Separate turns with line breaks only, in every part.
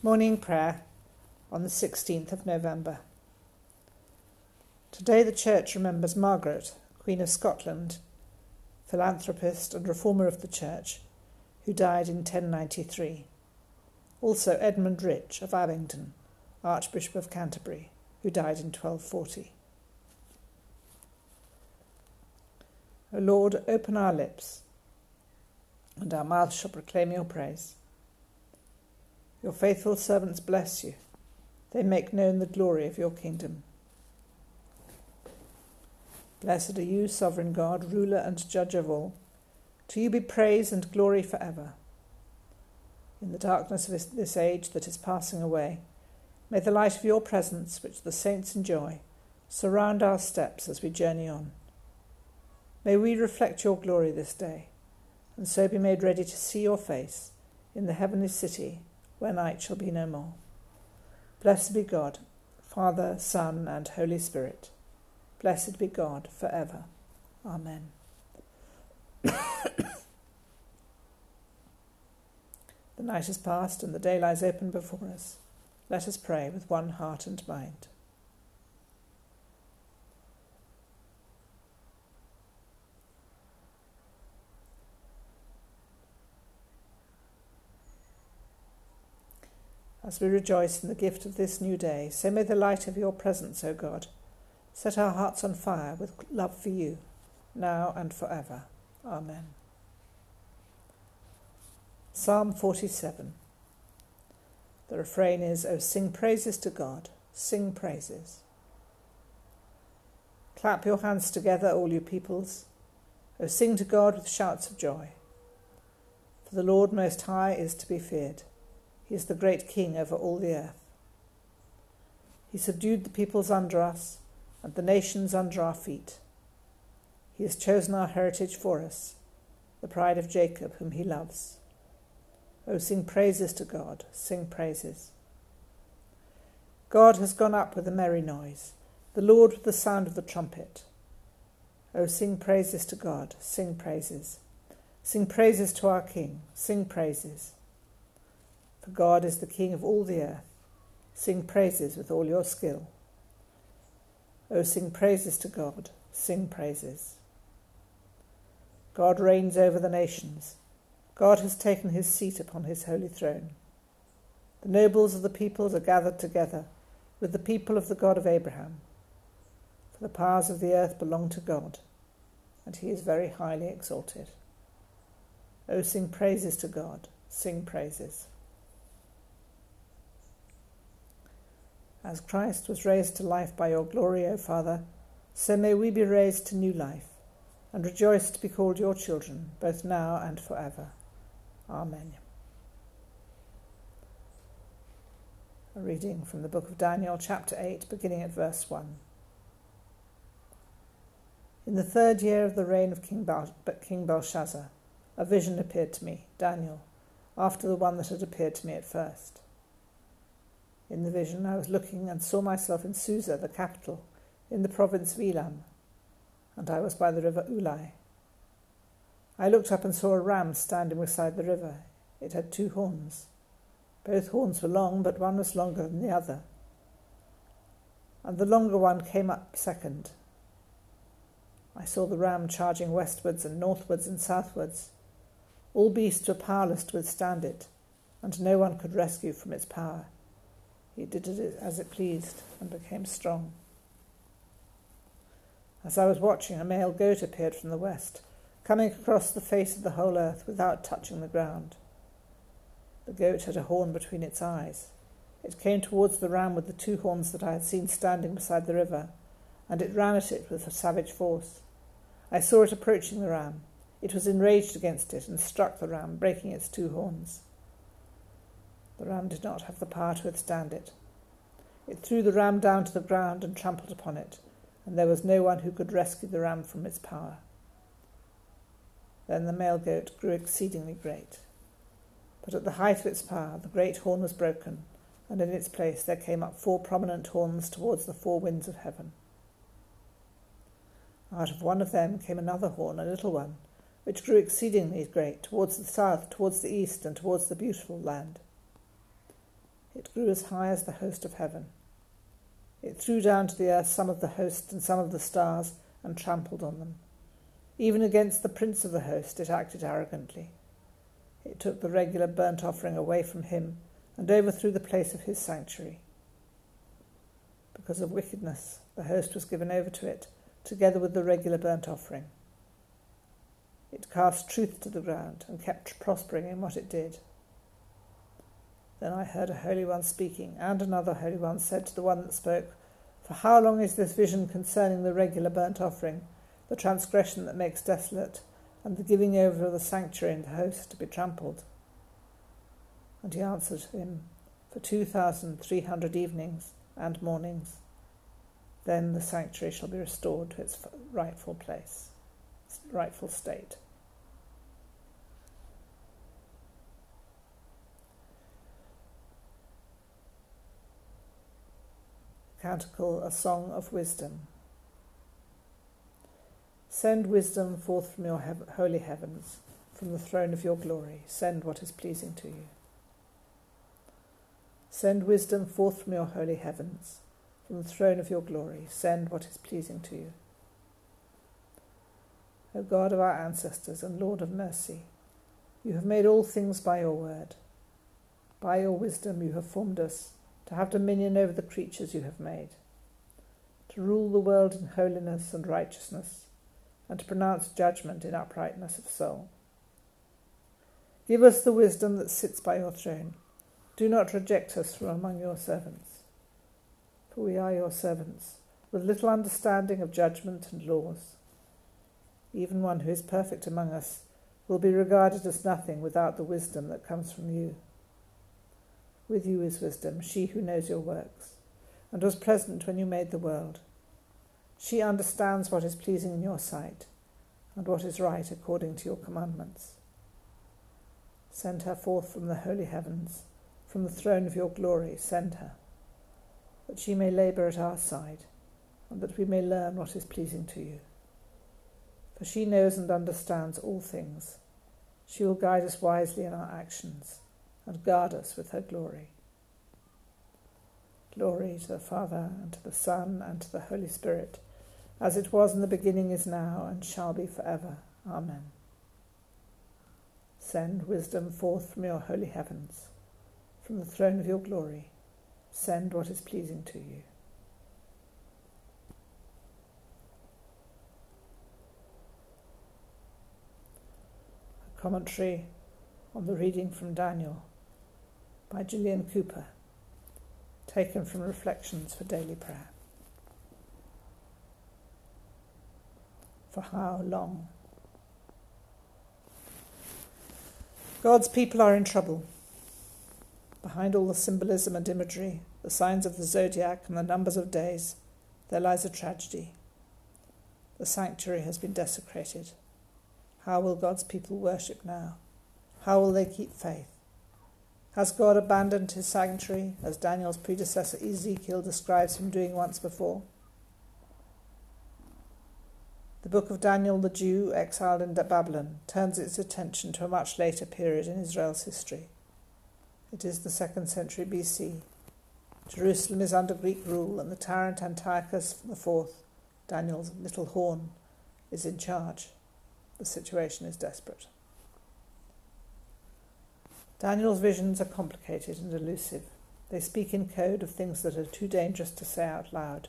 Morning Prayer on the 16th of November. Today the Church remembers Margaret, Queen of Scotland, philanthropist and reformer of the Church, who died in 1093. Also Edmund Rich of Abingdon, Archbishop of Canterbury, who died in 1240. O Lord, open our lips, and our mouths shall proclaim your praise. Your faithful servants bless you. They make known the glory of your kingdom. Blessed are you, sovereign God, ruler and judge of all. To you be praise and glory forever. In the darkness of this age that is passing away, may the light of your presence, which the saints enjoy, surround our steps as we journey on. May we reflect your glory this day, and so be made ready to see your face in the heavenly city where night shall be no more. Blessed be God, Father, Son, and Holy Spirit. Blessed be God for ever. Amen. the night is past and the day lies open before us. Let us pray with one heart and mind. As we rejoice in the gift of this new day, so may the light of your presence, O God, set our hearts on fire with love for you, now and forever. Amen. Psalm 47. The refrain is, O sing praises to God, sing praises. Clap your hands together, all you peoples. O sing to God with shouts of joy. For the Lord Most High is to be feared he is the great King over all the earth. He subdued the peoples under us and the nations under our feet. He has chosen our heritage for us, the pride of Jacob, whom he loves. Oh, sing praises to God, sing praises. God has gone up with a merry noise, the Lord with the sound of the trumpet. Oh, sing praises to God, sing praises. Sing praises to our King, sing praises for God is the King of all the earth. Sing praises with all your skill. O sing praises to God, sing praises. God reigns over the nations. God has taken his seat upon his holy throne. The nobles of the peoples are gathered together with the people of the God of Abraham. For the powers of the earth belong to God, and he is very highly exalted. O sing praises to God, sing praises. As Christ was raised to life by your glory, O Father, so may we be raised to new life and rejoice to be called your children, both now and forever. Amen. A reading from the book of Daniel, chapter 8, beginning at verse 1. In the third year of the reign of King, King Belshazzar, a vision appeared to me, Daniel, after the one that had appeared to me at first. In the vision, I was looking and saw myself in Susa, the capital, in the province of Elam, and I was by the river Ulai. I looked up and saw a ram standing beside the river. It had two horns. Both horns were long, but one was longer than the other. And the longer one came up second. I saw the ram charging westwards and northwards and southwards. All beasts were powerless to withstand it, and no one could rescue from its power. He did it as it pleased and became strong. As I was watching, a male goat appeared from the west, coming across the face of the whole earth without touching the ground. The goat had a horn between its eyes. It came towards the ram with the two horns that I had seen standing beside the river, and it ran at it with a savage force. I saw it approaching the ram. It was enraged against it and struck the ram, breaking its two horns. The ram did not have the power to withstand it. It threw the ram down to the ground and trampled upon it, and there was no one who could rescue the ram from its power. Then the male goat grew exceedingly great. But at the height of its power, the great horn was broken, and in its place there came up four prominent horns towards the four winds of heaven. Out of one of them came another horn, a little one, which grew exceedingly great, towards the south, towards the east, and towards the beautiful land. It grew as high as the host of heaven. It threw down to the earth some of the host and some of the stars and trampled on them. Even against the prince of the host it acted arrogantly. It took the regular burnt offering away from him and overthrew the place of his sanctuary. Because of wickedness, the host was given over to it, together with the regular burnt offering. It cast truth to the ground and kept prospering in what it did. Then I heard a Holy One speaking, and another Holy One said to the one that spoke, For how long is this vision concerning the regular burnt offering, the transgression that makes desolate, and the giving over of the sanctuary and the host to be trampled? And he answered him, For two thousand three hundred evenings and mornings. Then the sanctuary shall be restored to its rightful place, its rightful state. Canticle, a song of wisdom. Send wisdom forth from your hev- holy heavens, from the throne of your glory. Send what is pleasing to you. Send wisdom forth from your holy heavens, from the throne of your glory. Send what is pleasing to you. O God of our ancestors and Lord of mercy, you have made all things by your word. By your wisdom you have formed us to have dominion over the creatures you have made, to rule the world in holiness and righteousness, and to pronounce judgment in uprightness of soul. Give us the wisdom that sits by your throne. Do not reject us from among your servants. For we are your servants, with little understanding of judgment and laws. Even one who is perfect among us will be regarded as nothing without the wisdom that comes from you. With you is wisdom, she who knows your works, and was present when you made the world. She understands what is pleasing in your sight, and what is right according to your commandments. Send her forth from the holy heavens, from the throne of your glory, send her, that she may labour at our side, and that we may learn what is pleasing to you. For she knows and understands all things. She will guide us wisely in our actions and guard us with her glory. Glory to the Father, and to the Son, and to the Holy Spirit, as it was in the beginning, is now, and shall be for ever. Amen. Send wisdom forth from your holy heavens, from the throne of your glory. Send what is pleasing to you. A commentary on the reading from Daniel by Gillian Cooper, taken from Reflections for Daily Prayer. For how long? God's people are in trouble. Behind all the symbolism and imagery, the signs of the zodiac and the numbers of days, there lies a tragedy. The sanctuary has been desecrated. How will God's people worship now? How will they keep faith? Has God abandoned his sanctuary, as Daniel's predecessor Ezekiel describes him doing once before? The book of Daniel the Jew, exiled in Babylon, turns its attention to a much later period in Israel's history. It is the second century BC. Jerusalem is under Greek rule, and the tyrant Antiochus IV, Daniel's little horn, is in charge. The situation is desperate. Daniel's visions are complicated and elusive. They speak in code of things that are too dangerous to say out loud.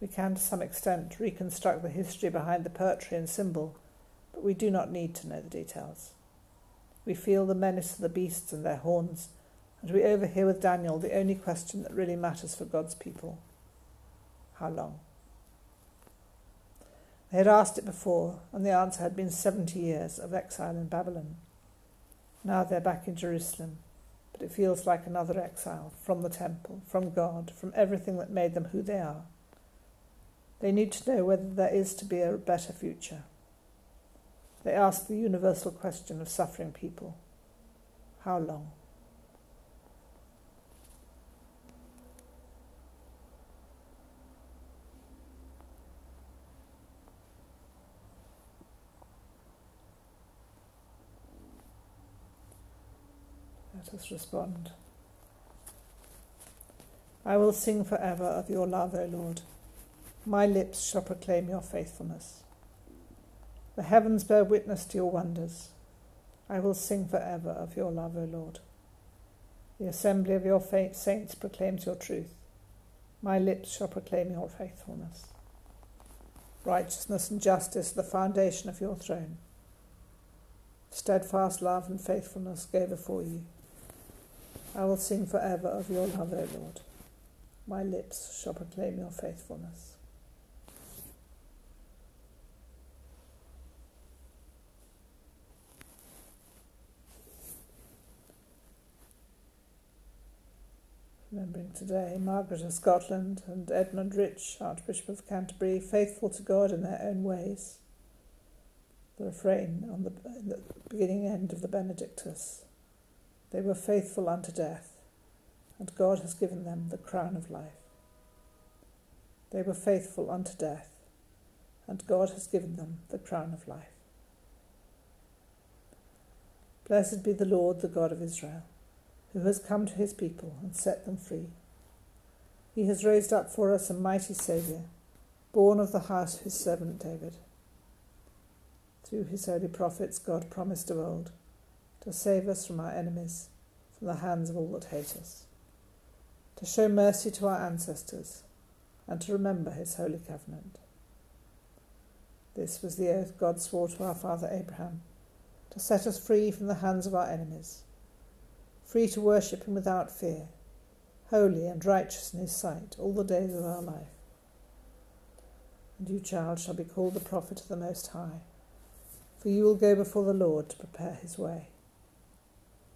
We can, to some extent, reconstruct the history behind the poetry and symbol, but we do not need to know the details. We feel the menace of the beasts and their horns, and we overhear with Daniel the only question that really matters for God's people How long? They had asked it before, and the answer had been seventy years of exile in Babylon. Now they're back in Jerusalem, but it feels like another exile from the temple, from God, from everything that made them who they are. They need to know whether there is to be a better future. They ask the universal question of suffering people How long? Us respond. I will sing forever of your love, O Lord. My lips shall proclaim your faithfulness. The heavens bear witness to your wonders. I will sing forever of your love, O Lord. The assembly of your saints proclaims your truth. My lips shall proclaim your faithfulness. Righteousness and justice are the foundation of your throne. Steadfast love and faithfulness go before you. I will sing forever of your love, O Lord. My lips shall proclaim your faithfulness. Remembering today Margaret of Scotland and Edmund Rich, Archbishop of Canterbury, faithful to God in their own ways. The refrain on the, the beginning end of the Benedictus. They were faithful unto death, and God has given them the crown of life. They were faithful unto death, and God has given them the crown of life. Blessed be the Lord, the God of Israel who has come to his people and set them free. He has raised up for us a mighty Saviour, born of the house of his servant David. Through his holy prophets, God promised of old to save us from our enemies, from the hands of all that hate us, to show mercy to our ancestors, and to remember his holy covenant. This was the oath God swore to our father Abraham, to set us free from the hands of our enemies free to worship him without fear, holy and righteous in his sight all the days of our life. And you, child, shall be called the prophet of the Most High, for you will go before the Lord to prepare his way,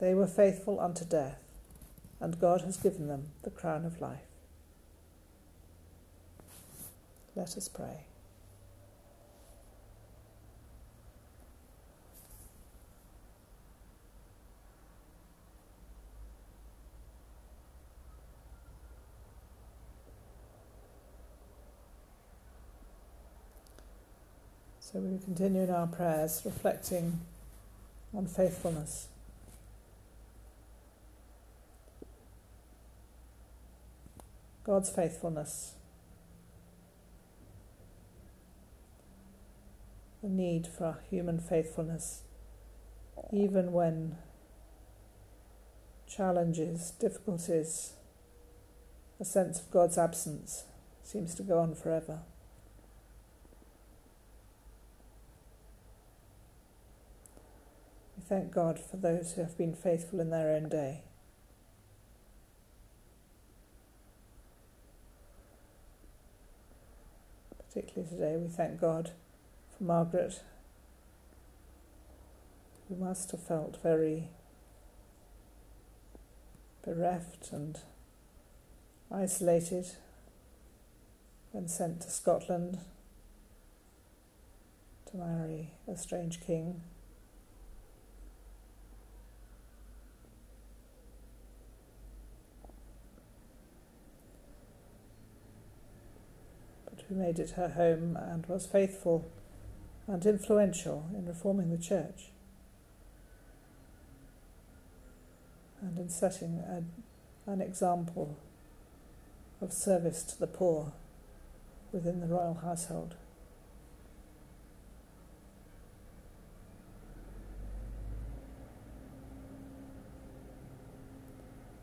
They were faithful unto death, and God has given them the crown of life. Let us pray. So we continue in our prayers, reflecting on faithfulness. God's faithfulness. The need for human faithfulness, even when challenges, difficulties, a sense of God's absence seems to go on forever. We thank God for those who have been faithful in their own day. Particularly today, we thank God for Margaret, who must have felt very bereft and isolated when sent to Scotland to marry a strange king. Who made it her home and was faithful and influential in reforming the church and in setting a, an example of service to the poor within the royal household.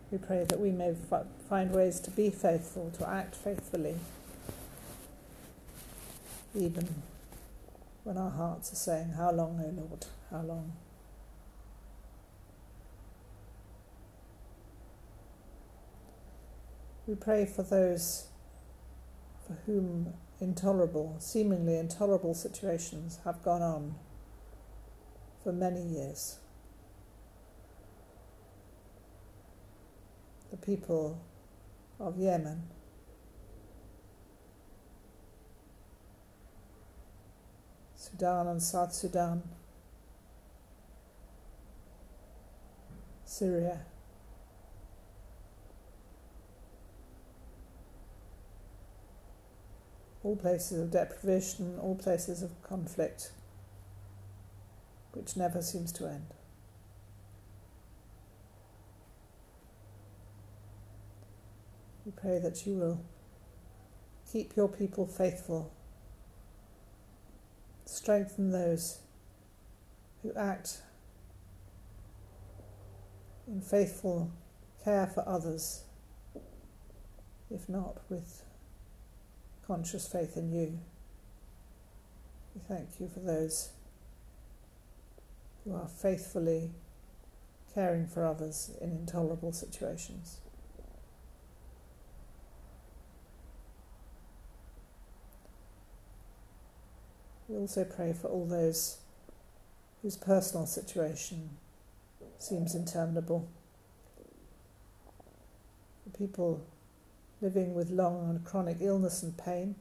We pray that we may find ways to be faithful, to act faithfully even when our hearts are saying, How long, O Lord, how long? We pray for those for whom intolerable, seemingly intolerable situations have gone on for many years. the people of Yemen. Sudan and South Sudan, Syria. All places of deprivation, all places of conflict, which never seems to end. We pray that you will keep your people faithful, strengthen those who act in faithful care for others, if not with conscious faith in you. We thank you for those who are faithfully caring for others in intolerable situations. Also pray for all those whose personal situation seems interminable. For people living with long and chronic illness and pain.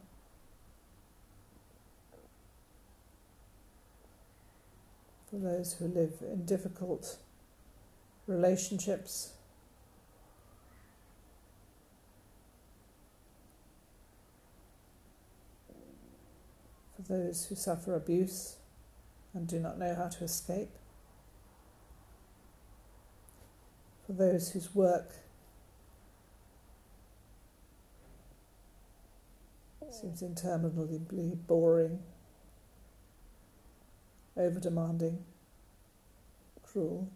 For those who live in difficult relationships. Those who suffer abuse and do not know how to escape. For those whose work Seems interminably boring, over demanding, cruel.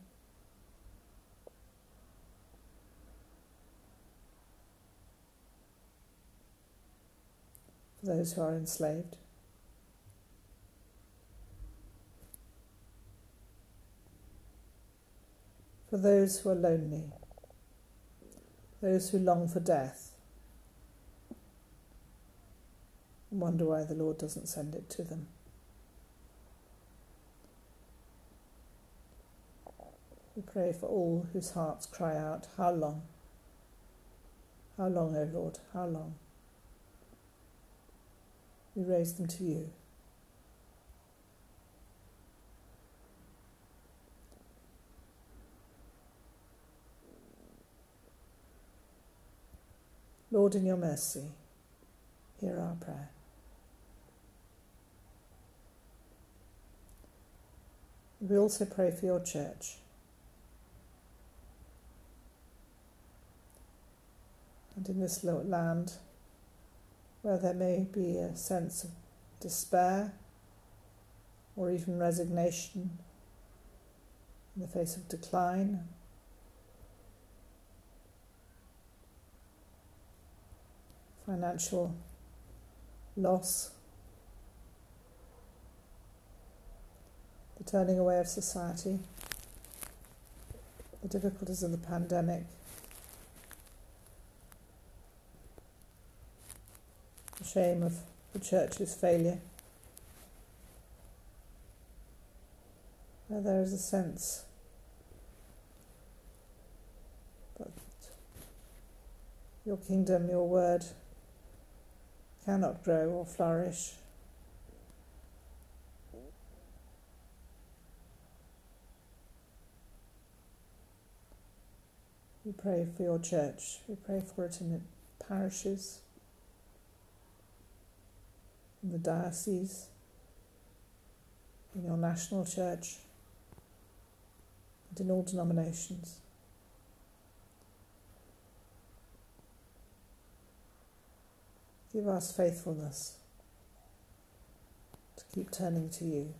For those who are enslaved. For those who are lonely, those who long for death, and wonder why the Lord doesn't send it to them. We pray for all whose hearts cry out, How long? How long, O Lord? How long? We raise them to you. Lord, in your mercy, hear our prayer. We also pray for your church. And in this land where there may be a sense of despair or even resignation in the face of decline, financial loss. the turning away of society, the difficulties of the pandemic, the shame of the church's failure. There is a sense that your kingdom, your word cannot grow or flourish We pray for your church. We pray for it in the parishes, in the diocese, in your national church, and in all denominations. Give us faithfulness to keep turning to you.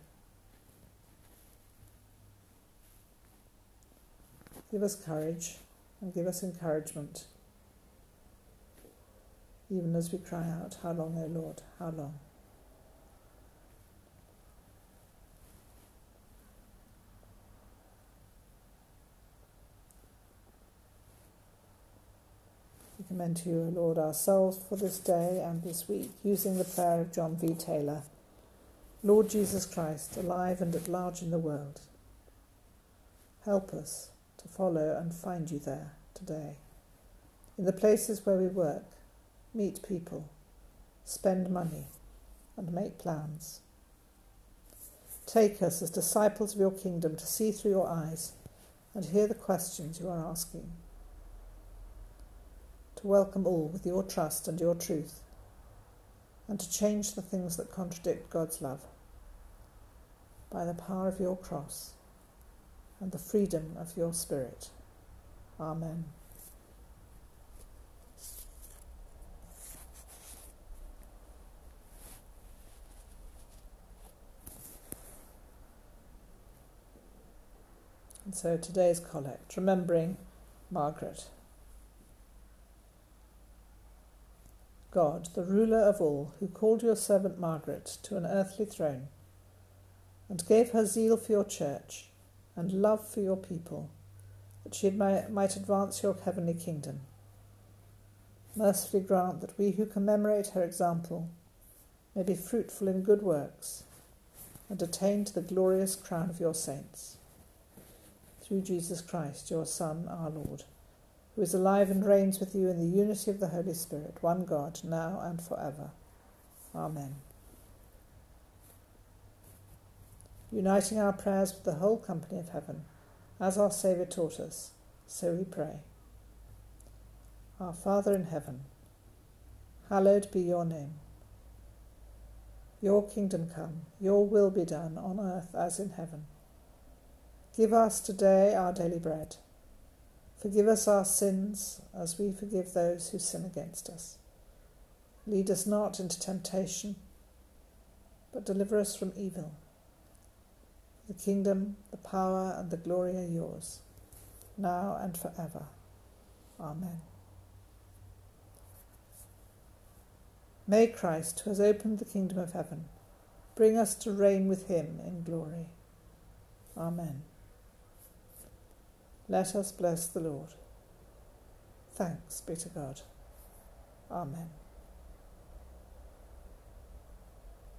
Give us courage and give us encouragement, even as we cry out, How long, O Lord, how long? Commend to you, O Lord, our souls for this day and this week, using the prayer of John V. Taylor. Lord Jesus Christ, alive and at large in the world, help us to follow and find you there today. in the places where we work, meet people, spend money, and make plans. Take us as disciples of your kingdom to see through your eyes and hear the questions you are asking. To welcome all with your trust and your truth, and to change the things that contradict God's love by the power of your cross and the freedom of your Spirit. Amen. And so today's collect, remembering Margaret. God, the ruler of all, who called your servant Margaret to an earthly throne, and gave her zeal for your church and love for your people, that she might advance your heavenly kingdom. Mercifully grant that we who commemorate her example may be fruitful in good works and attain to the glorious crown of your saints. Through Jesus Christ, your Son, our Lord who is alive and reigns with you in the unity of the Holy Spirit, one God, now and forever. Amen. Uniting our prayers with the whole company of heaven, as our Saviour taught us, so we pray. Our Father in heaven, hallowed be your name. Your kingdom come, your will be done on earth as in heaven. Give us today our daily bread Forgive us our sins as we forgive those who sin against us. Lead us not into temptation, but deliver us from evil. The kingdom, the power, and the glory are yours, now and forever. Amen. May Christ, who has opened the kingdom of heaven, bring us to reign with him in glory. Amen. Let us bless the Lord. Thanks be to God. Amen.